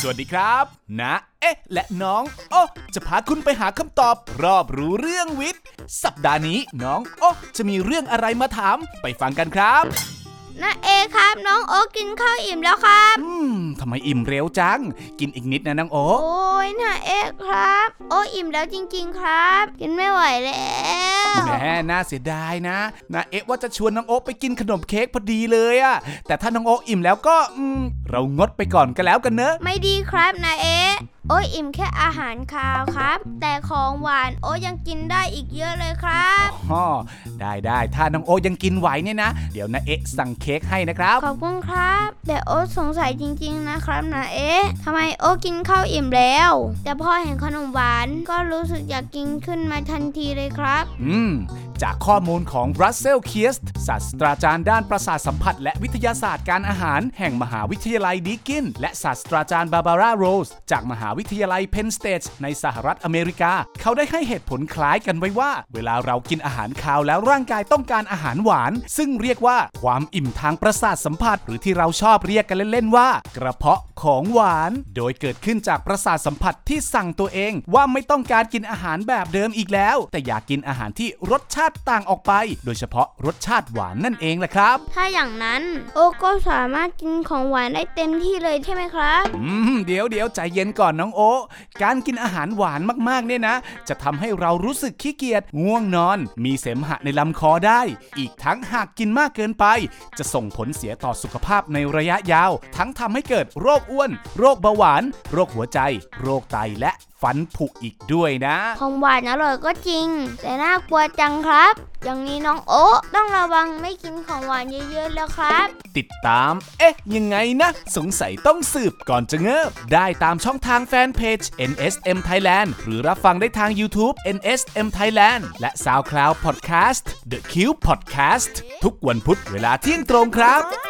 สวัสดีครับ นะ เอ๊ะ และน้อง โอ้จะพาคุณไปหาคำตอบ รอบรู้เรื่องวิทย์ สัปดาห์นี้น้อง โอ้จะมีเรื่องอะไรมาถามไปฟังกันครับ น้าเอครับ น้องโอ๊กกินข้าวอิ่มแล้วครับ อืมทำไมอิ่มเร็วจัง กินอีกนิดนะน้องโอ๊โอ้ยน้าเอครับ โอ้อิ่มแล้วจริง ๆ ครับ กินไม่ไหวแล้วแหม่น่าเสียดายนะนะเอ๊ะว่าจะชวนน้องโอ๊ไปกินขนมเค้กพอดีเลยอะแต่ถ้าน้องโอ๊อิ่มแล้วก็อืมเรางดไปก่อนก็แล้วกันเนอะ ไม่ดีครับน้าเอ โอ้ยอิ่มแค่อาหารคาวครับ แต่ของหวานโอ้ยยังกินได้อีกเยอะเลยครับอ๋อได้ได้ถ้าน้องโอ๊ยังกินไหวเนี่ยนะ เดี๋ยวนะเอ๊ะสั่งเค้กให้นะครับ ขอบคุณครับ แต่โอ๊ตสงสัยจริง ๆ นะครับนาเอ๊ะทำไมโอ๊ตกินข้าวอิ่มแล้ว แต่พอเห็นขนมหวานก็รู้สึกอยากกินขึ้นมาทันทีเลยครับ อืม จากข้อมูลของรัสเซล คีสต์ ศาสตราจารย์ด้านประสาทสัมผัส และวิทยาศาสตร์การอาหาร แห่งมหาวิทยาลัยดีคิน และศาสตราจารย์บาร์บาราโรลส์ จากมหาวิทยาลัยเพนสเต e ในสหรัฐอเมริกา เขาได้ให้เหตุผลคล้ายกันไว้ว่า เวลาเรากินอาหารคาวแล้วร่างกายต้องการอาหารหวาน ซึ่งเรียกว่าความอิ่มทางประสาทสัมผัส หรือที่เราชอบเรียกกันเล่นๆว่า กระเพาะของหวาน โดยเกิดขึ้นจากประสาทสัมผัสที่สั่งตัวเองว่าไม่ต้องการกินอาหารแบบเดิมอีกแล้ว แต่อยากกินอาหารที่รสชาติต่างออกไป โดยเฉพาะรสชาติหวานนั่นเองแหละครับ ถ้าอย่างนั้นโอ๊ตก็สามารถกินของหวานได้เต็มที่เลยใช่ไหมครับอืมเดี๋ยวเดี๋ยวใจเย็นก่อนน้องโอะการกินอาหารหวานมากๆเนี่ยนะ จะทำให้เรารู้สึกขี้เกียจง่วงนอน มีเสมหะในลำคอได้ อีกทั้งหากกินมากเกินไป จะส่งผลเสียต่อสุขภาพในระยะยาว ทั้งทำให้เกิดโรคอ้วน โรคเบาหวาน โรคหัวใจ โรคไตและฟันผุอีกด้วยนะ ของหวานอร่อยก็จริง แต่น่ากลัวจังครับ อย่างนี้น้องโอ๊ตต้องระวังไม่กินของหวานเยอะๆแล้วครับ ติดตาม เอ๊ะ ยังไงนะ สงสัยต้องสืบก่อนจะเงิบ ได้ตามช่องทางแฟนเพจ NSM Thailand หรือรับฟังได้ทาง YouTube NSM Thailand และ SoundCloud Podcast The Cube Podcast ทุกวันพุธเวลาเที่ยงตรงครับ